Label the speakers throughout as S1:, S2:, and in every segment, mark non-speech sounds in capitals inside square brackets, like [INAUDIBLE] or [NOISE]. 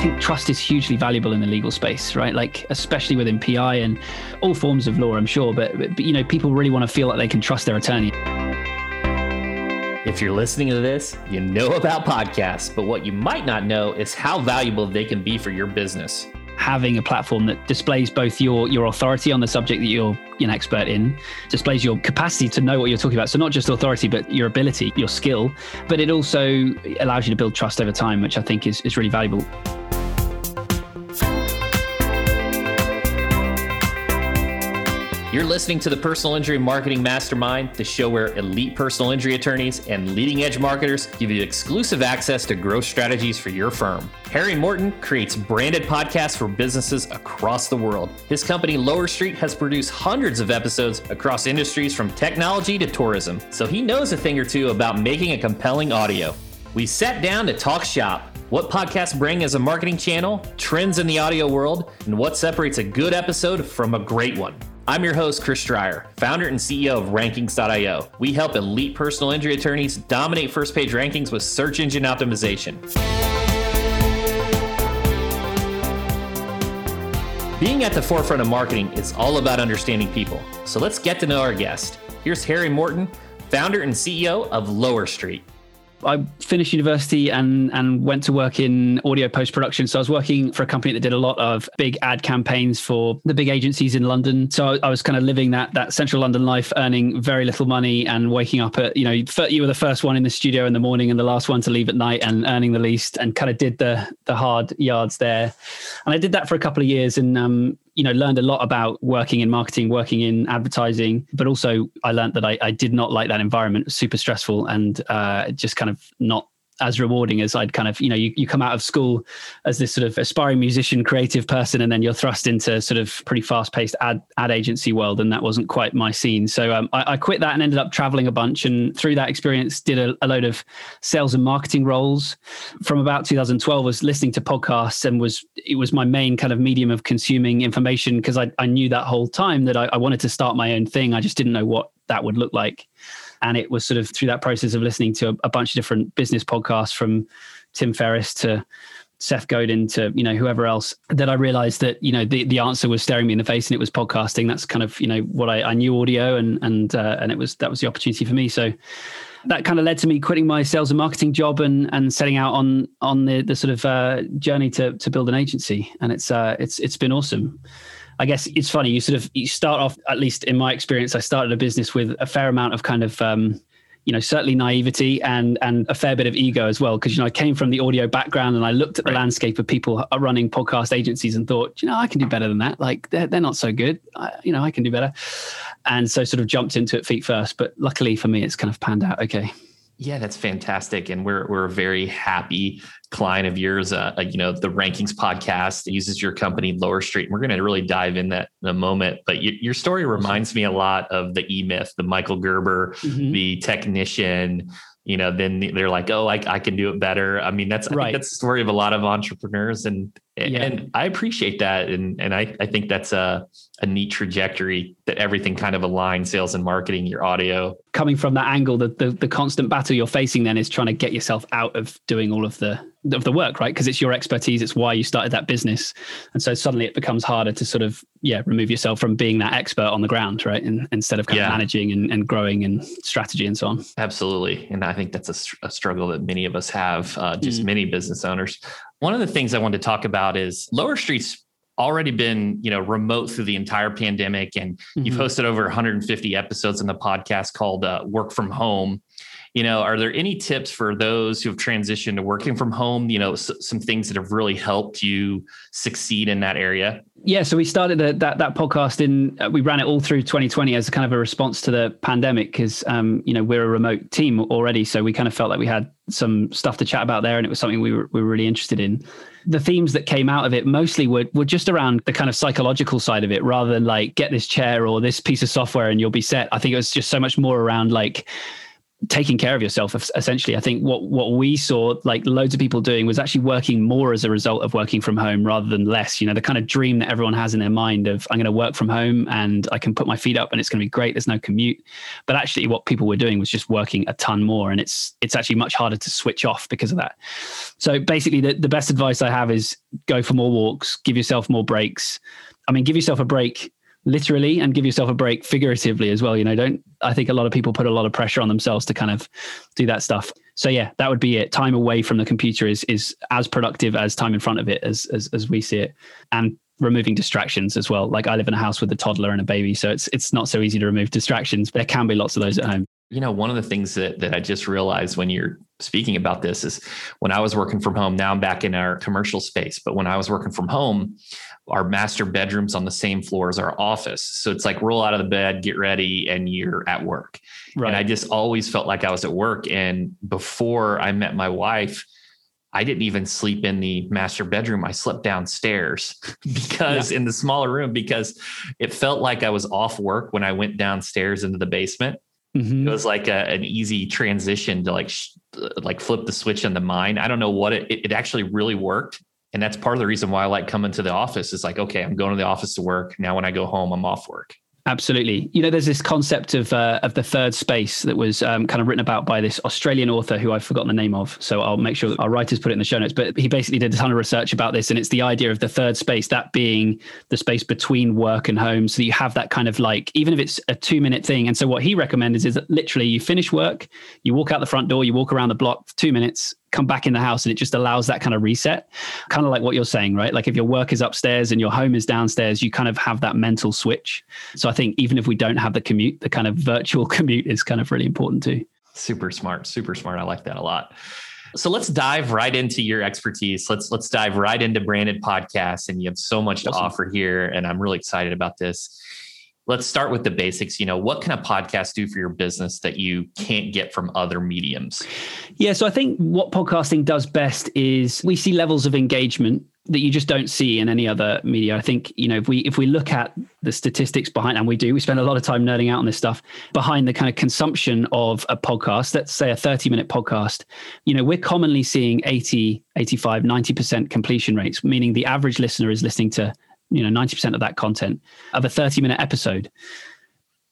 S1: think trust is hugely valuable in the legal space, right? Like, especially within PI and all forms of law, I'm sure. But, but, you know, people really want to feel like they can trust their attorney.
S2: If you're listening to this, you know about podcasts, but what you might not know is how valuable they can be for your business
S1: having a platform that displays both your your authority on the subject that you're an expert in, displays your capacity to know what you're talking about. So not just authority, but your ability, your skill. But it also allows you to build trust over time, which I think is, is really valuable.
S2: You're listening to the Personal Injury Marketing Mastermind, the show where elite personal injury attorneys and leading edge marketers give you exclusive access to growth strategies for your firm. Harry Morton creates branded podcasts for businesses across the world. His company, Lower Street, has produced hundreds of episodes across industries from technology to tourism, so he knows a thing or two about making a compelling audio. We sat down to talk shop what podcasts bring as a marketing channel, trends in the audio world, and what separates a good episode from a great one. I'm your host, Chris Dreyer, founder and CEO of Rankings.io. We help elite personal injury attorneys dominate first page rankings with search engine optimization. Being at the forefront of marketing is all about understanding people. So let's get to know our guest. Here's Harry Morton, founder and CEO of Lower Street.
S1: I finished university and and went to work in audio post production. So I was working for a company that did a lot of big ad campaigns for the big agencies in London. So I, I was kind of living that that central London life, earning very little money and waking up at you know you were the first one in the studio in the morning and the last one to leave at night and earning the least and kind of did the the hard yards there. And I did that for a couple of years and um, you know learned a lot about working in marketing working in advertising but also i learned that i, I did not like that environment. Super stressful and uh, just kind of not as rewarding as I'd kind of, you know, you, you come out of school as this sort of aspiring musician, creative person, and then you're thrust into sort of pretty fast paced ad, ad agency world. And that wasn't quite my scene. So um, I, I, quit that and ended up traveling a bunch. And through that experience, did a, a, load of sales and marketing roles. From about 2012, was listening to podcasts and was, it was my main kind of medium of consuming information because I, I knew that whole time that I, I wanted to start my own thing. I just didn't know what that would look like. And it was sort of through that process of listening to a, a bunch of different business podcasts from Tim Ferriss to Seth Godin to you know whoever else that I realized that you know the, the answer was staring me in the face and it was podcasting. That's kind of you know what I, I knew audio and and uh, and it was that was the opportunity for me. So that kind of led to me quitting my sales and marketing job and and setting out on on the the sort of uh, journey to to build an agency. And it's uh, it's it's been awesome. I guess it's funny. You sort of you start off, at least in my experience, I started a business with a fair amount of kind of um, you know certainly naivety and and a fair bit of ego as well because you know I came from the audio background and I looked at the right. landscape of people running podcast agencies and thought you know I can do better than that like they're, they're not so good I, you know I can do better and so sort of jumped into it feet first but luckily for me it's kind of panned out okay
S2: yeah, that's fantastic, and we're we're a very happy client of yours. Uh, uh you know, the Rankings podcast uses your company, Lower Street. And we're going to really dive in that in a moment. But your story reminds me a lot of the E Myth, the Michael Gerber, mm-hmm. the technician. You know, then they're like, "Oh, I, I can do it better." I mean, that's right. that's the story of a lot of entrepreneurs, and yeah. and I appreciate that, and and I I think that's a a neat trajectory that everything kind of aligns sales and marketing, your audio.
S1: Coming from that angle, the, the, the constant battle you're facing then is trying to get yourself out of doing all of the of the work, right? Because it's your expertise, it's why you started that business. And so suddenly it becomes harder to sort of, yeah, remove yourself from being that expert on the ground, right? And, instead of kind yeah. of managing and, and growing and strategy and so on.
S2: Absolutely. And I think that's a, a struggle that many of us have, uh, just mm. many business owners. One of the things I wanted to talk about is Lower Street's already been you know remote through the entire pandemic and mm-hmm. you've hosted over 150 episodes in the podcast called uh, work from home you know are there any tips for those who have transitioned to working from home you know s- some things that have really helped you succeed in that area
S1: yeah, so we started a, that that podcast in. Uh, we ran it all through 2020 as kind of a response to the pandemic, because um, you know we're a remote team already, so we kind of felt like we had some stuff to chat about there, and it was something we were we were really interested in. The themes that came out of it mostly were were just around the kind of psychological side of it, rather than like get this chair or this piece of software and you'll be set. I think it was just so much more around like taking care of yourself essentially. I think what what we saw like loads of people doing was actually working more as a result of working from home rather than less you know the kind of dream that everyone has in their mind of i'm going to work from home and i can put my feet up and it's going to be great there's no commute. But actually what people were doing was just working a ton more and it's it's actually much harder to switch off because of that. So basically the, the best advice i have is go for more walks give yourself more breaks. I mean give yourself a break literally and give yourself a break figuratively as well you know don't i think a lot of people put a lot of pressure on themselves to kind of do that stuff. So yeah that would be it. Time away from the computer is is as productive as time in front of it as as, as we see it and removing distractions as well. Like i live in a house with a toddler and a baby so it's it's not so easy to remove distractions there can be lots of those at home.
S2: You know one of the things that that i just realized when you're speaking about this is when i was working from home now i'm back in our commercial space but when i was working from home our master bedrooms on the same floor as our office. So it's like roll out of the bed, get ready, and you're at work. Right. And I just always felt like I was at work. And before I met my wife, I didn't even sleep in the master bedroom. I slept downstairs [LAUGHS] because yeah. in the smaller room, because it felt like I was off work when I went downstairs into the basement. Mm-hmm. It was like a, an easy transition to like sh- like flip the switch in the mind. I don't know what it, it, it actually really worked and that's part of the reason why I like coming to the office. Is like, okay, I'm going to the office to work. Now, when I go home, I'm off work.
S1: Absolutely. You know, there's this concept of uh, of the third space that was um, kind of written about by this Australian author who I've forgotten the name of. So I'll make sure our writers put it in the show notes. But he basically did a ton of research about this, and it's the idea of the third space, that being the space between work and home, so that you have that kind of like, even if it's a two minute thing. And so what he recommends is that literally you finish work, you walk out the front door, you walk around the block for two minutes, come back in the house and it just allows that kind of reset. Kind of like what you're saying right? Like if your work is upstairs and your home is downstairs you kind of have that mental switch. So i think even if we don't have the commute the kind of virtual [LAUGHS] commute is kind of really important too.
S2: Super smart super smart. I like that a lot. So let's dive right into your expertise. Let's let's dive right into branded podcasts, and you have so much awesome. to offer here, and I'm really excited about this let's start with the basics. You know what can a podcast do for your business that you can't get from other mediums?
S1: Yeah so i think what podcasting does best is we see levels of engagement that you just don't see in any other media. I think you know if we if we look at the statistics behind and we do we spend a lot of time nerding out on this stuff behind the kind of consumption of a podcast let's say a 30 minute podcast you know we're commonly seeing 80 85 90% completion rates meaning the average listener is listening to you know 90% of that content of a 30 minute episode.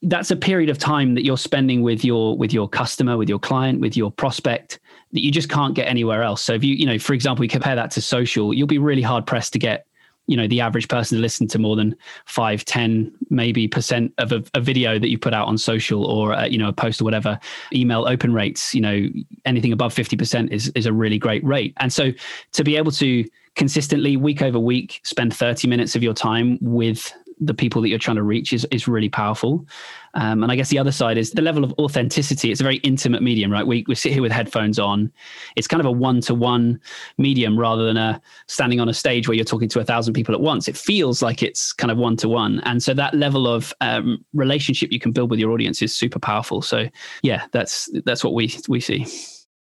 S1: That's a period of time that you're spending with your with your customer with your client with your prospect that you just can't get anywhere else. So if you you know for example you compare that to social you'll be really hard pressed to get you know the average person to listen to more than 5 10 maybe percent of a, a video that you put out on social or uh, you know a post or whatever. Email open rates you know anything above 50% is is a really great rate. And so to be able to consistently week over week spend 30 minutes of your time with the people that you're trying to reach is, is really powerful. Um, and I guess the other side is the level of authenticity. It's a very intimate medium, right? We, we sit here with headphones on. It's kind of a one to one medium rather than a standing on a stage where you're talking to a thousand people at once. It feels like it's kind of one to one. And so that level of um, relationship you can build with your audience is super powerful. So yeah, that's that's what we we see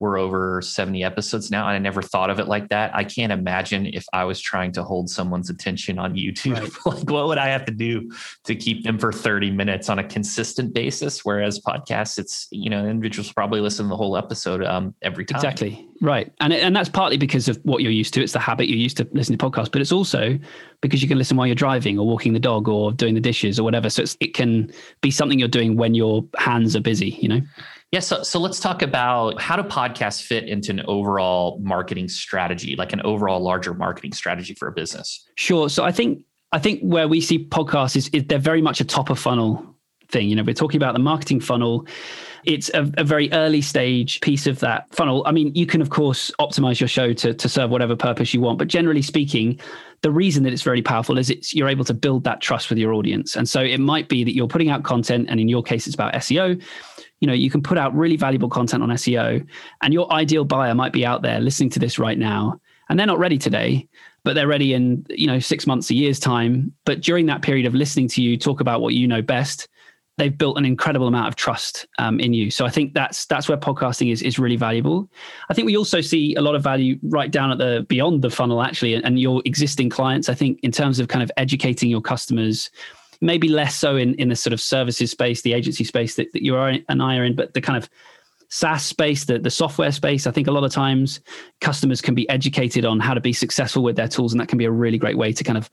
S2: we're over 70 episodes now and i never thought of it like that. I can't imagine if i was trying to hold someone's attention on youtube. Right. [LAUGHS] like what would i have to do to keep them for 30 minutes on a consistent basis? Whereas podcasts it's you know individuals probably listen to the whole episode um, every time.
S1: Exactly. Right. And and that's partly because of what you're used to. It's the habit you're used to listening to podcasts but it's also because you can listen while you're driving or walking the dog or doing the dishes or whatever. So it can be something you're doing when your hands are busy you know
S2: yeah, so so let's talk about how do podcasts fit into an overall marketing strategy, like an overall larger marketing strategy for a business.
S1: Sure. So I think I think where we see podcasts is, is they're very much a top of funnel thing. You know, we're talking about the marketing funnel. It's a, a, very early stage piece of that funnel. I mean, you can of course optimize your show to to serve whatever purpose you want, but generally speaking, the reason that it's very powerful is it's you're able to build that trust with your audience. And so it might be that you're putting out content, and in your case, it's about SEO you know you can put out really valuable content on SEO and your ideal buyer might be out there listening to this right now. And they're not ready today but they're ready in you know 6 months a year's time. But during that period of listening to you talk about what you know best they've built an incredible amount of trust um, in you. So i think that's that's where podcasting is is really valuable. I think we also see a lot of value right down at the beyond the funnel actually and your existing clients. I think in terms of kind of educating your customers maybe less so in in the sort of services space, the agency space that, that you are and I are in, but the kind of SaaS space, the, the software space, I think a lot of times customers can be educated on how to be successful with their tools. And that can be a really great way to kind of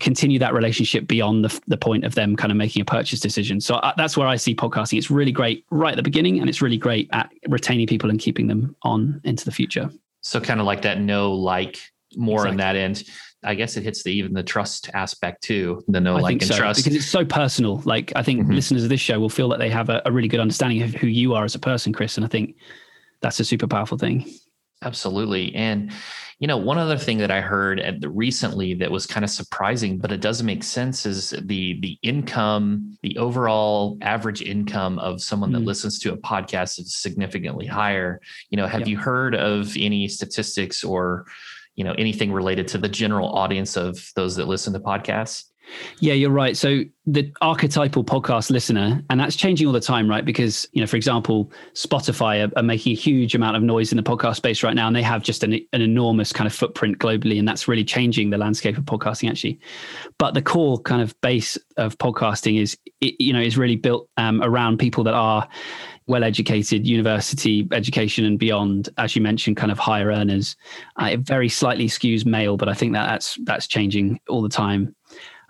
S1: continue that relationship beyond the, the point of them kind of making a purchase decision. So uh, that's where I see podcasting. It's really great right at the beginning and it's really great at retaining people and keeping them on into the future.
S2: So kind of like that no like more exactly. on that end. I guess it hits the even the trust aspect too, the no I like, and
S1: so,
S2: trust.
S1: Because it's so personal. Like I think mm-hmm. listeners of this show will feel that they have a, a really good understanding of who you are as a person, Chris. And I think that's a super powerful thing.
S2: Absolutely. And you know, one other thing that I heard at the, recently that was kind of surprising, but it doesn't make sense is the the income, the overall average income of someone mm-hmm. that listens to a podcast is significantly higher. You know, have yep. you heard of any statistics or you know anything related to the general audience of those that listen to podcasts
S1: yeah, you're right. So the archetypal podcast listener, and that's changing all the time, right? Because, you know, for example, Spotify are, are making a huge amount of noise in the podcast space right now, and they have just an, an enormous kind of footprint globally, and that's really changing the landscape of podcasting, actually. But the core kind of base of podcasting is, you know, is really built um, around people that are well educated university education and beyond as you mentioned kind of higher earners. Uh, it very slightly skews male but i think that that's that's changing all the time.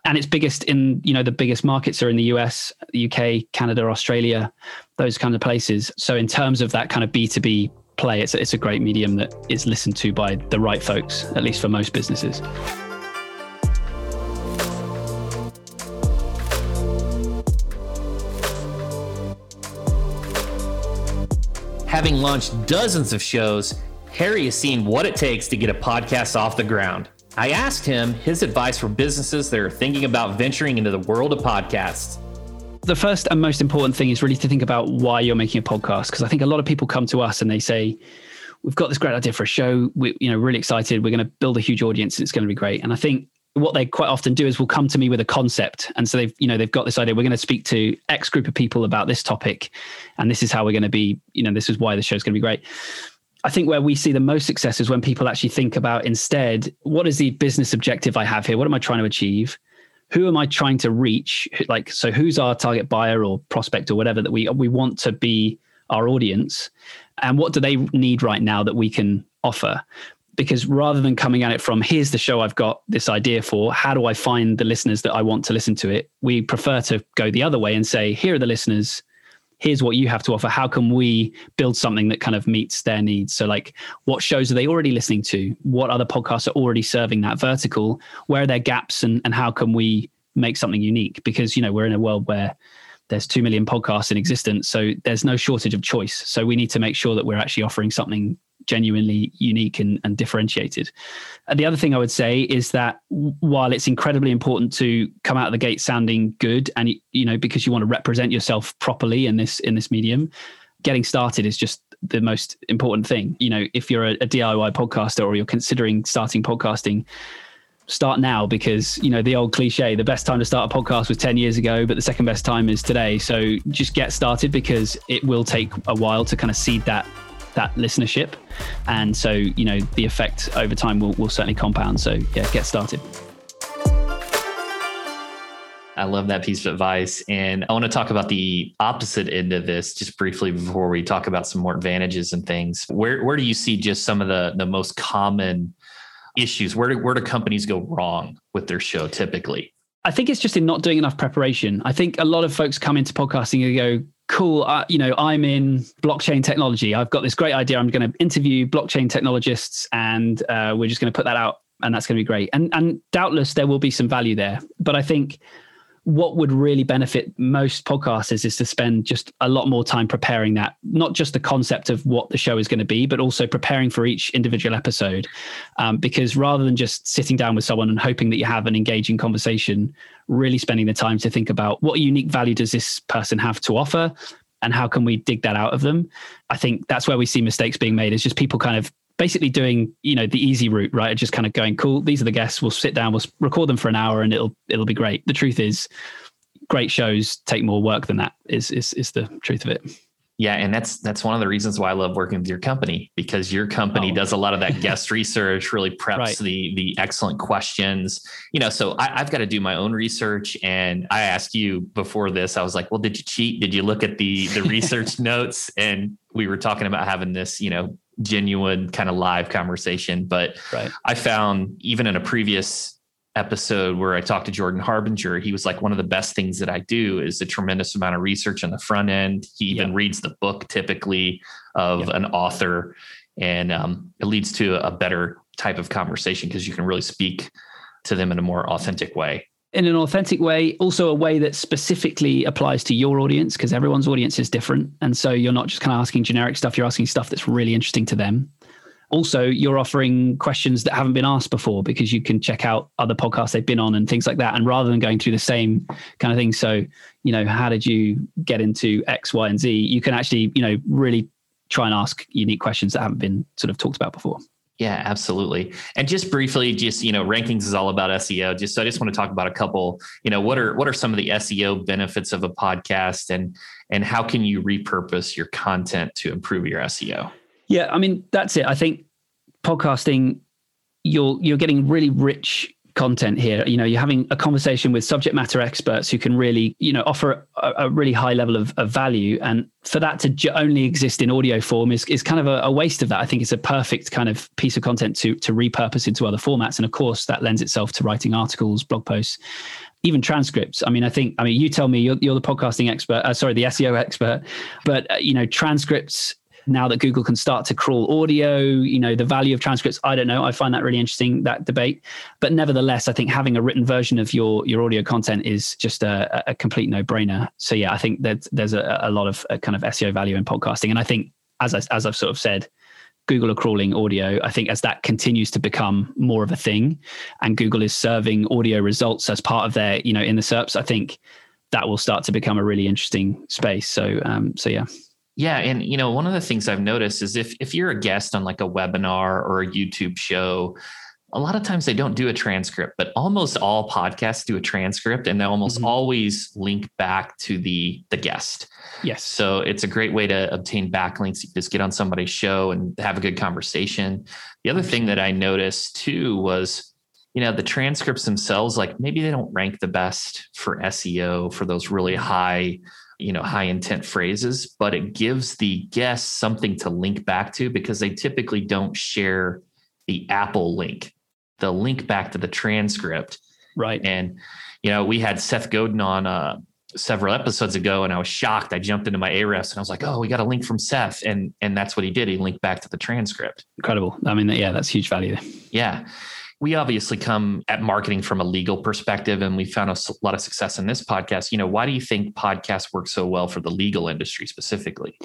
S1: And it's biggest in you know the biggest markets are in the us uk canada australia those kind of places. So in terms of that kind of b2b play it's, it's a great medium that is listened to by the right folks at least for most businesses
S2: Having launched dozens of shows, Harry has seen what it takes to get a podcast off the ground. I asked him his advice for businesses that are thinking about venturing into the world of podcasts.
S1: The first and most important thing is really to think about why you're making a podcast. Because I think a lot of people come to us and they say, We've got this great idea for a show. We're you know, really excited. We're going to build a huge audience. It's going to be great. And I think what they quite often do is will come to me with a concept. And so they've you know they've got this idea we're going to speak to x group of people about this topic and this is how we're going to be you know this is why the show's going to be great. I think where we see the most success is when people actually think about instead what is the business objective i have here? What am i trying to achieve? Who am i trying to reach? Like so who's our target buyer or prospect or whatever that we we want to be our audience? And what do they need right now that we can offer because rather than coming at it from here's the show I've got this idea for, how do I find the listeners that I want to listen to it? We prefer to go the other way and say, here are the listeners. Here's what you have to offer. How can we build something that kind of meets their needs? So, like, what shows are they already listening to? What other podcasts are already serving that vertical? Where are their gaps, and and how can we make something unique? Because you know we're in a world where there's 2 million podcasts in existence so there's no shortage of choice so we need to make sure that we're actually offering something genuinely unique and, and differentiated. And the other thing I would say is that while it's incredibly important to come out of the gate sounding good, and you know because you want to represent yourself properly in this in this medium, getting started is just the most important thing. You know, if you're a, a DIY podcaster or you're considering starting podcasting, start now because you know the old cliche the best time to start a podcast was 10 years ago but the second best time is today so just get started because it will take a while to kind of seed that that listenership. And so, you know, the effect over time will, will certainly compound. So, yeah, get started.
S2: I love that piece of advice. And I want to talk about the opposite end of this just briefly before we talk about some more advantages and things. Where where do you see just some of the the most common issues? Where do where do companies go wrong with their show typically?
S1: I think it's just in not doing enough preparation. I think a lot of folks come into podcasting and go, cool, uh, you know, I'm in blockchain technology. I've got this great idea. I'm going to interview blockchain technologists and uh, we're just going to put that out and that's going to be great. And, and doubtless there will be some value there. But I think what would really benefit most podcasters is to spend just a lot more time preparing that, not just the concept of what the show is going to be, but also preparing for each individual episode. Um, because rather than just sitting down with someone and hoping that you have an engaging conversation, really spending the time to think about what unique value does this person have to offer and how can we dig that out of them i think that's where we see mistakes being made is just people kind of basically doing you know the easy route right just kind of going cool these are the guests we'll sit down we'll record them for an hour and it'll it'll be great the truth is great shows take more work than that is is is the truth of it
S2: Yeah, and that's that's one of the reasons why I love working with your company because your company oh. does a lot of that [LAUGHS] guest research, really preps right. the the excellent questions. You know, so I, have got to do my own research. And I asked you before this, I was like, "Well, did you cheat? Did you look at the the [LAUGHS] research notes?" And we were talking about having this, you know, genuine kind of live conversation. But right. I found even in a previous episode where I talked to Jordan Harbinger, he was like, one of the best things that I do is a tremendous amount of research on the front end. He even yep. reads the book typically of yep. an author, and um, it leads to a better type of conversation because you can really speak to them in a more authentic way.
S1: In an authentic way, also a way that specifically applies to your audience because everyone's audience is different. And so you're not just kind of asking generic stuff, you're asking stuff that's really interesting to them. Also you're offering questions that haven't been asked before because you can check out other podcasts they've been on and things like that. And rather than going through the same kind of thing so you know how did you get into x y and z? You can actually you know really try and ask unique questions that haven't been sort of talked about before
S2: yeah, absolutely. And just briefly, just you know, rankings is all about SEO. Just so I just want to talk about a couple. You know, what are what are some of the SEO benefits of a podcast, and and how can you repurpose your content to improve your SEO?
S1: Yeah, I mean that's it. I think podcasting, you're you're getting really rich content here. You know, you're having a conversation with subject matter experts who can really, you know, offer a, a really high level of, of, value. And for that to only exist in audio form is, is kind of a, a, waste of that. I think it's a perfect kind of piece of content to to repurpose into other formats. And of course, that lends itself to writing articles, blog posts, even transcripts. I mean, I think, I mean, you tell me you're, you're the podcasting expert, uh, sorry, the SEO expert, but, uh, you know, transcripts now that Google can start to crawl audio, you know, the value of transcripts, I don't know. I find that really interesting, that debate. But nevertheless, I think having a written version of your your audio content is just a, a complete no-brainer. So yeah, I think that there's a, a lot of kind of SEO value in podcasting. And I think as I, as I've sort of said, Google are crawling audio. I think as that continues to become more of a thing, and Google is serving audio results as part of their, you know, in the SERPs, I think that will start to become a really interesting space. So, um, so yeah.
S2: Yeah, and you know, one of the things I've noticed is if if you're a guest on like a webinar or a YouTube show, a lot of times they don't do a transcript, but almost all podcasts do a transcript and they almost mm-hmm. always link back to the the guest.
S1: Yes.
S2: So it's a great way to obtain backlinks. You just get on somebody's show and have a good conversation. The other thing that I noticed too was you know the transcripts themselves like maybe they don't rank the best for SEO for those really high you know high intent phrases but it gives the guests something to link back to because they typically don't share the apple link the link back to the transcript.
S1: Right.
S2: And you know we had seth godin on uh, several episodes ago and i was shocked. I jumped into my Ahrefs and i was like oh we got a link from seth. And and that's what he did. He linked back to the transcript.
S1: Incredible. I mean yeah that's huge value.
S2: Yeah we obviously come at marketing from a legal perspective and we found a lot of success in this podcast. You know why do you think podcasts work so well for the legal industry specifically?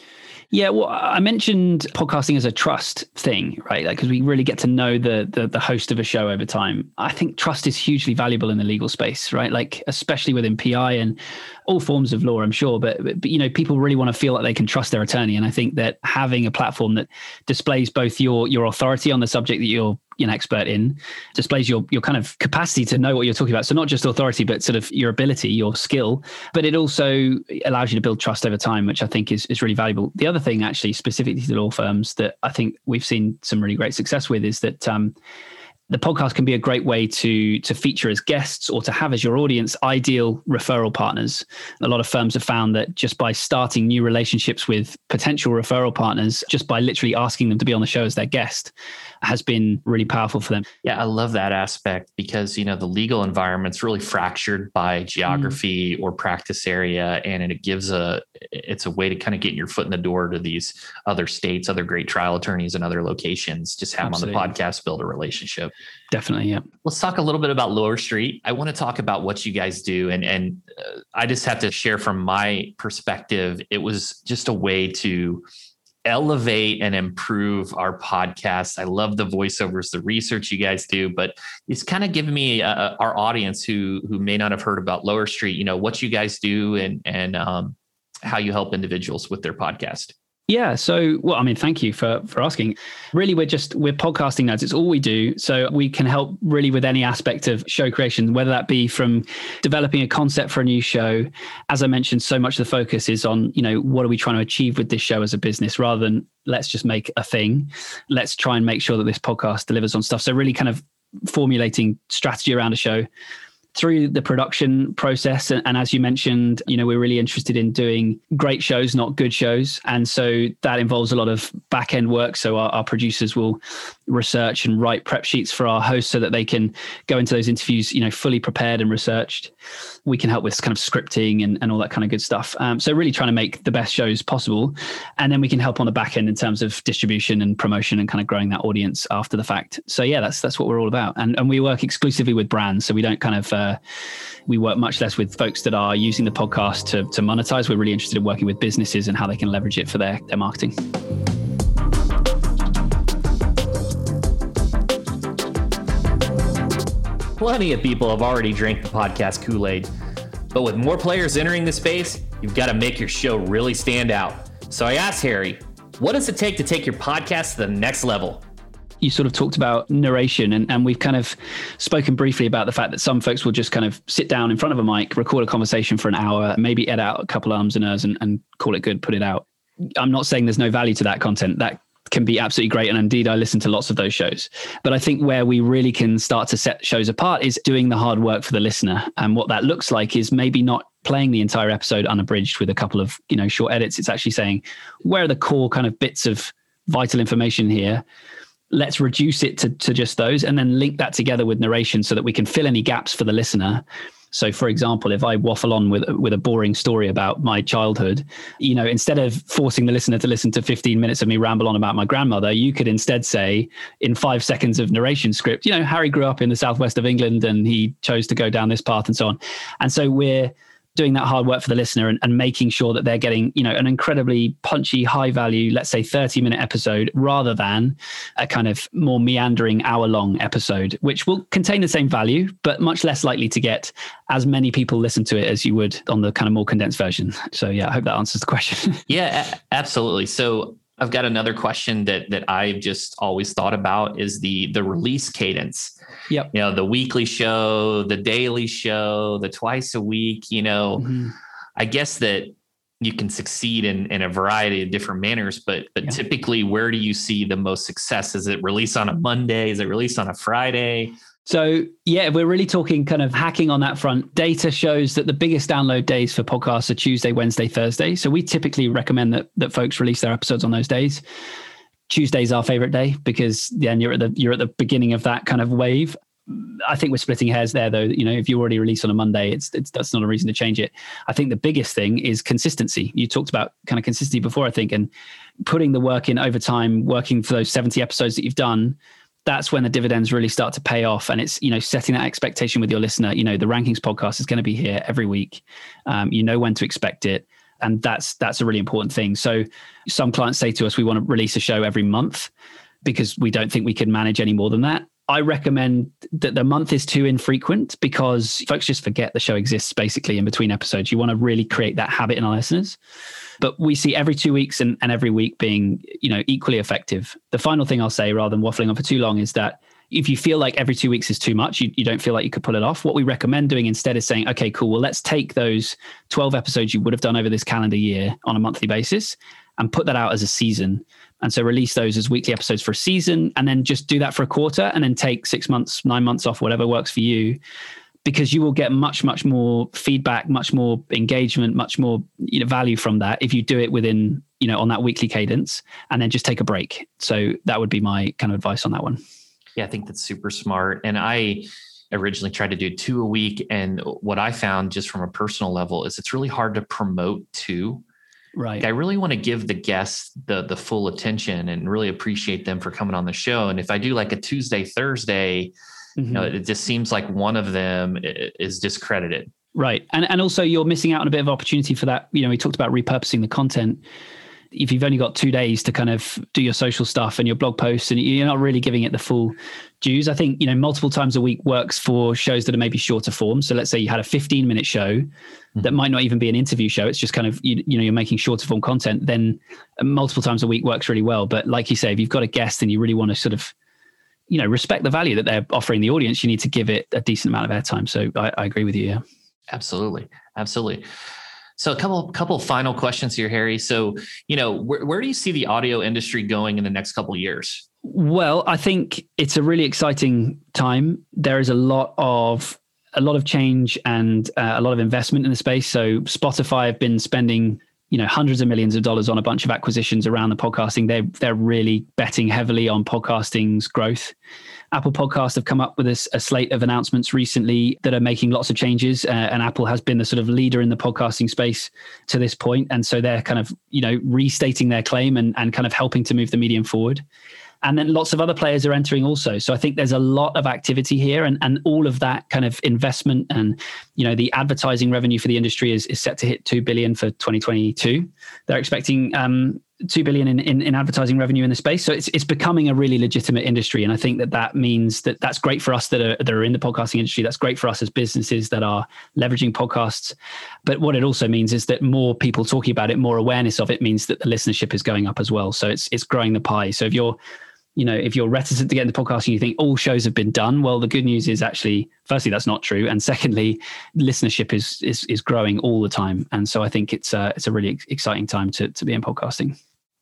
S1: Yeah well i mentioned podcasting as a trust thing right? Because like, we really get to know the, the the host of a show over time. I think trust is hugely valuable in the legal space right? Like especially within pi and all forms of law i'm sure. But, but you know people really want to feel like they can trust their attorney. And i think that having a platform that displays both your your authority on the subject that you're an expert in displays your your kind of capacity to know what you're talking about so not just authority but sort of your ability your skill but it also allows you to build trust over time which i think is, is really valuable the other thing actually specifically to law firms that i think we've seen some really great success with is that um, the podcast can be a great way to to feature as guests or to have as your audience ideal referral partners. A lot of firms have found that just by starting new relationships with potential referral partners, just by literally asking them to be on the show as their guest, has been really powerful for them.
S2: Yeah, I love that aspect because you know the legal environment's really fractured by geography mm. or practice area, and it gives a it's a way to kind of get your foot in the door to these other states, other great trial attorneys, and other locations. Just have Absolutely. them on the podcast, build a relationship.
S1: Definitely, yeah.
S2: Let's talk a little bit about Lower Street. I want to talk about what you guys do, and and uh, I just have to share from my perspective. It was just a way to elevate and improve our podcast. I love the voiceovers, the research you guys do, but it's kind of giving me uh, uh, our audience who who may not have heard about Lower Street, you know, what you guys do and and um, how you help individuals with their podcast.
S1: Yeah. So, well, I mean, thank you for for asking. Really, we're just we're podcasting nerds. It's all we do. So we can help really with any aspect of show creation, whether that be from developing a concept for a new show. As I mentioned, so much of the focus is on you know what are we trying to achieve with this show as a business, rather than let's just make a thing. Let's try and make sure that this podcast delivers on stuff. So really, kind of formulating strategy around a show through the production process and, and, as you mentioned you know we're really interested in doing great shows not good shows. And so that involves a lot of back end work so our, our, producers will research and write prep sheets for our hosts so that they can go into those interviews you know fully prepared and researched. We can help with kind of scripting and, and all that kind of good stuff. Um, so really trying to make the best shows possible. And then we can help on the back end in terms of distribution and promotion and kind of growing that audience after the fact. So yeah that's that's what we're all about. And, and we work exclusively with brands so we don't kind of uh, we work much less with folks that are using the podcast to, to monetize. We're really interested in working with businesses and how they can leverage it for their, their marketing.
S2: Plenty of people have already drank the podcast Kool Aid, but with more players entering the space, you've got to make your show really stand out. So I asked Harry, what does it take to take your podcast to the next level?
S1: you sort of talked about narration and, and we've kind of spoken briefly about the fact that some folks will just kind of sit down in front of a mic, record a conversation for an hour, maybe edit out a couple of ums and ers and, and call it good, put it out. I'm not saying there's no value to that content. That can be absolutely great. And indeed, I listen to lots of those shows. But I think where we really can start to set shows apart is doing the hard work for the listener. And what that looks like is maybe not playing the entire episode unabridged with a couple of, you know, short edits. It's actually saying, where are the core kind of bits of vital information here? let's reduce it to, to just those and then link that together with narration so that we can fill any gaps for the listener so, for example, if I waffle on with with a boring story about my childhood, you know, instead of forcing the listener to listen to 15 minutes of me ramble on about my grandmother, you could instead say, in five seconds of narration script, you know, Harry grew up in the southwest of England and he chose to go down this path and so on. And so we're doing that hard work for the listener and, and, making sure that they're getting you know an incredibly punchy high value let's say 30 minute episode rather than a kind of more meandering hour long episode which will contain the same value but much less likely to get as many people listen to it as you would on the kind of more condensed version. So yeah i hope that answers the question. [LAUGHS]
S2: Yeah absolutely. So I've got another question that that I've just always thought about is the the release cadence.
S1: Yep.
S2: You know, the weekly show, the daily show, the twice a week, you know. Mm-hmm. I guess that you can succeed in, in a variety of different manners, but but yeah. typically where do you see the most success? Is it released on a Monday? Is it released on a Friday?
S1: So, yeah, we're really talking kind of hacking on that front. Data shows that the biggest download days for podcasts are Tuesday, Wednesday, Thursday. So, we typically recommend that that folks release their episodes on those days. Tuesday's our favorite day because then you're at the you're at the beginning of that kind of wave. I think we're splitting hairs there, though. You know, if you already release on a Monday, it's, it's that's not a reason to change it. I think the biggest thing is consistency. You talked about kind of consistency before, I think, and putting the work in over time, working for those seventy episodes that you've done that's when the dividends really start to pay off. And it's you know setting that expectation with your listener you know the rankings podcast is going to be here every week. Um, you know when to expect it. And that's that's a really important thing. So some clients say to us we want to release a show every month because we don't think we can manage any more than that I recommend that the month is too infrequent because folks just forget the show exists basically in between episodes. You want to really create that habit in our listeners. But we see every two weeks and, and every week being, you know, equally effective. The final thing I'll say, rather than waffling on for too long, is that if you feel like every two weeks is too much, you, you don't feel like you could pull it off. What we recommend doing instead is saying, okay, cool, well, let's take those 12 episodes you would have done over this calendar year on a monthly basis and put that out as a season. And so release those as weekly episodes for a season and then just do that for a quarter and then take six months, nine months off, whatever works for you. Because you will get much, much more feedback, much more engagement, much more you know, value from that if you do it within, you know, on that weekly cadence and then just take a break. So that would be my kind of advice on that one.
S2: Yeah, I think that's super smart. And I originally tried to do two a week. And what I found just from a personal level is it's really hard to promote two
S1: Right.
S2: I really want to give the guests the the full attention and really appreciate them for coming on the show. And if I do like a Tuesday, Thursday, mm-hmm. you know, mm-hmm. it just seems like one of them is discredited.
S1: Right. And and also you're missing out on a bit of opportunity for that. You know, we talked about repurposing the content. If you've only got two days to kind of do your social stuff and your blog posts and you're not really giving it the full dues, I think, you know, multiple times a week works for shows that are maybe shorter form. So let's say you had a 15 minute show mm-hmm. that might not even be an interview show. It's just kind of, you, you know, you're making shorter form content, then multiple times a week works really well. But like you say, if you've got a guest and you really want to sort of, you know, respect the value that they're offering the audience, you need to give it a decent amount of airtime. So I, I agree with you. Yeah.
S2: Absolutely. Absolutely. So a couple couple final questions here, Harry. So you know, where, where do you see the audio industry going in the next couple of years?
S1: Well, I think it's a really exciting time. There is a lot of a lot of change and uh, a lot of investment in the space. So Spotify have been spending you know hundreds of millions of dollars on a bunch of acquisitions around the podcasting. They they're really betting heavily on podcasting's growth. Apple Podcasts have come up with a, a, slate of announcements recently that are making lots of changes, uh, and Apple has been the sort of leader in the podcasting space to this point, and so they're kind of you know restating their claim and and kind of helping to move the medium forward. And then lots of other players are entering also. So I think there's a lot of activity here, and and all of that kind of investment and you know the advertising revenue for the industry is is set to hit two billion for 2022. They're expecting um, two billion in, in, in, advertising revenue in the space. So it's it's becoming a really legitimate industry, and I think that that means that that's great for us that are that are in the podcasting industry. That's great for us as businesses that are leveraging podcasts. But what it also means is that more people talking about it, more awareness of it, means that the listenership is going up as well. So it's it's growing the pie. So if you're you know, if you're reticent to get into podcasting, you think all shows have been done. Well, the good news is actually, firstly, that's not true, and secondly, listenership is is is growing all the time. And so I think it's a it's a really exciting time to to be in podcasting.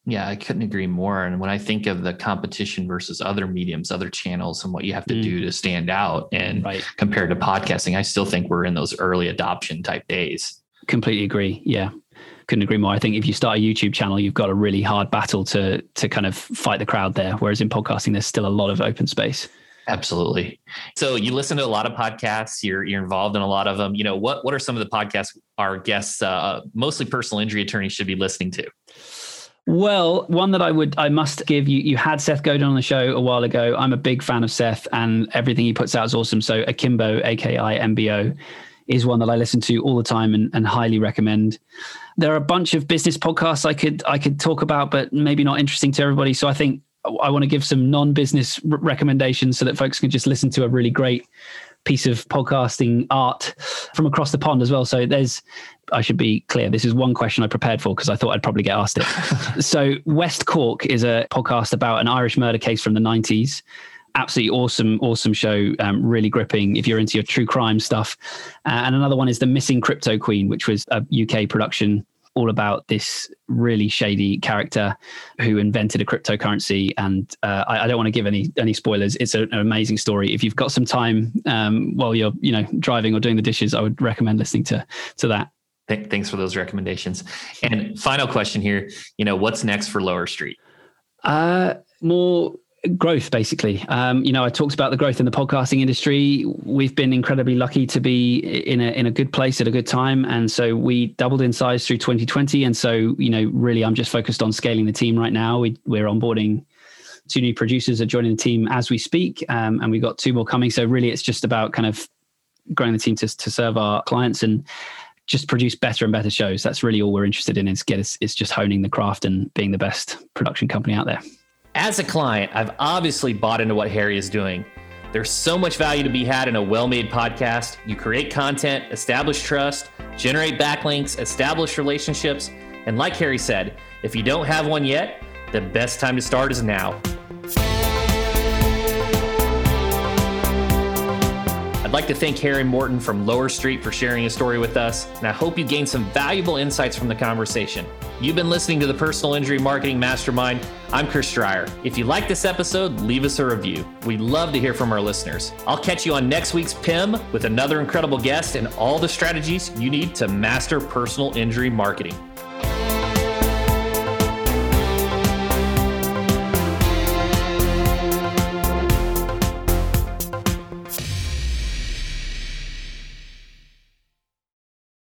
S2: Yeah, I couldn't agree more. And when I think of the competition versus other mediums, other channels, and what you have to mm. do to stand out, and right. compared to podcasting, I still think we're in those early adoption type days.
S1: Completely agree. Yeah, couldn't agree more. I think if you start a YouTube channel, you've got a really hard battle to to kind of fight the crowd there. Whereas in podcasting, there's still a lot of open space.
S2: Absolutely. So you listen to a lot of podcasts. You're you're involved in a lot of them. You know what what are some of the podcasts our guests, uh, mostly personal injury attorneys, should be listening to?
S1: Well, one that I would, I must give you, you had Seth Godin on the show a while ago. I'm a big fan of Seth and everything he puts out is awesome. So Akimbo, AKI MBO is one that I listen to all the time and, and highly recommend. There are a bunch of business podcasts I could, I could talk about, but maybe not interesting to everybody. So I think I want to give some non-business recommendations so that folks can just listen to a really great piece of podcasting art from across the pond as well. So there's, I should be clear, this is one question I prepared for because I thought I'd probably get asked it. [LAUGHS] so West Cork is a podcast about an Irish murder case from the 90s. Absolutely awesome, awesome show. Um, really gripping if you're into your true crime stuff. Uh, and another one is The Missing Crypto Queen, which was a UK production all about this really shady character who invented a cryptocurrency. And uh, I, I, don't want to give any any spoilers. It's a, an amazing story. If you've got some time um, while you're you know driving or doing the dishes, I would recommend listening to to that.
S2: Thanks for those recommendations. And final question here: you know, what's next for Lower Street?
S1: Uh, more growth basically. Um, you know i talked about the growth in the podcasting industry. We've been incredibly lucky to be in a in a good place at a good time. And so we doubled in size through 2020 and so you know really i'm just focused on scaling the team right now. We, we're onboarding two new producers are joining the team as we speak. Um, and we've got two more coming. So really it's just about kind of growing the team to, to serve our clients and just produce better and better shows that's really all we're interested in is get it's just honing the craft and being the best production company out there
S2: as a client, I've obviously bought into what Harry is doing. There's so much value to be had in a well made podcast. You create content, establish trust, generate backlinks, establish relationships. And like Harry said, if you don't have one yet, the best time to start is now. I'd like to thank Harry Morton from Lower Street for sharing his story with us, and I hope you gained some valuable insights from the conversation. You've been listening to the Personal Injury Marketing Mastermind. I'm Chris Dreyer. If you like this episode, leave us a review. We'd love to hear from our listeners. I'll catch you on next week's PIM with another incredible guest and all the strategies you need to master personal injury marketing.